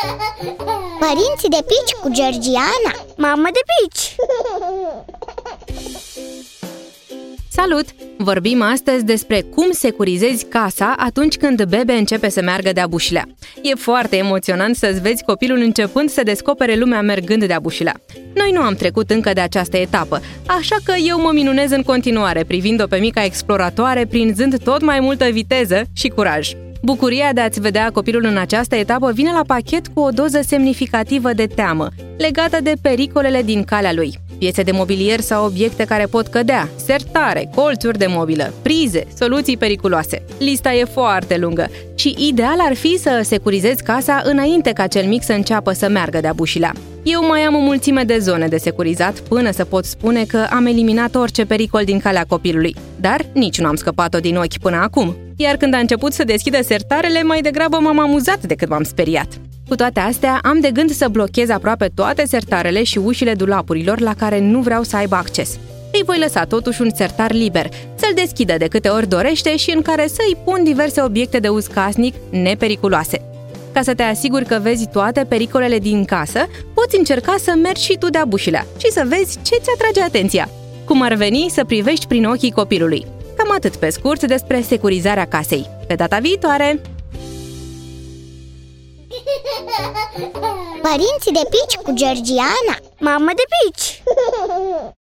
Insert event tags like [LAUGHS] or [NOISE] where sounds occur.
[LAUGHS] Părinții de pici cu Georgiana Mamă de pici! Salut! Vorbim astăzi despre cum securizezi casa atunci când bebe începe să meargă de-a bușilea. E foarte emoționant să-ți vezi copilul începând să descopere lumea mergând de-a bușilea. Noi nu am trecut încă de această etapă, așa că eu mă minunez în continuare, privind-o pe mica exploratoare, prinzând tot mai multă viteză și curaj. Bucuria de a-ți vedea copilul în această etapă vine la pachet cu o doză semnificativă de teamă, legată de pericolele din calea lui. Piese de mobilier sau obiecte care pot cădea, sertare, colțuri de mobilă, prize, soluții periculoase. Lista e foarte lungă și ideal ar fi să securizezi casa înainte ca cel mic să înceapă să meargă de-a bușilea. Eu mai am o mulțime de zone de securizat până să pot spune că am eliminat orice pericol din calea copilului, dar nici nu am scăpat-o din ochi până acum. Iar când a început să deschidă sertarele, mai degrabă m-am amuzat decât m-am speriat. Cu toate astea, am de gând să blochez aproape toate sertarele și ușile dulapurilor la care nu vreau să aibă acces. Îi voi lăsa totuși un sertar liber, să-l deschidă de câte ori dorește și în care să-i pun diverse obiecte de uz casnic nepericuloase. Ca să te asiguri că vezi toate pericolele din casă, poți încerca să mergi și tu de-a bușilea și să vezi ce ți atrage atenția. Cum ar veni să privești prin ochii copilului. Cam atât pe scurt despre securizarea casei. Pe data viitoare! Părinții de pici cu Georgiana Mamă de pici! [LAUGHS]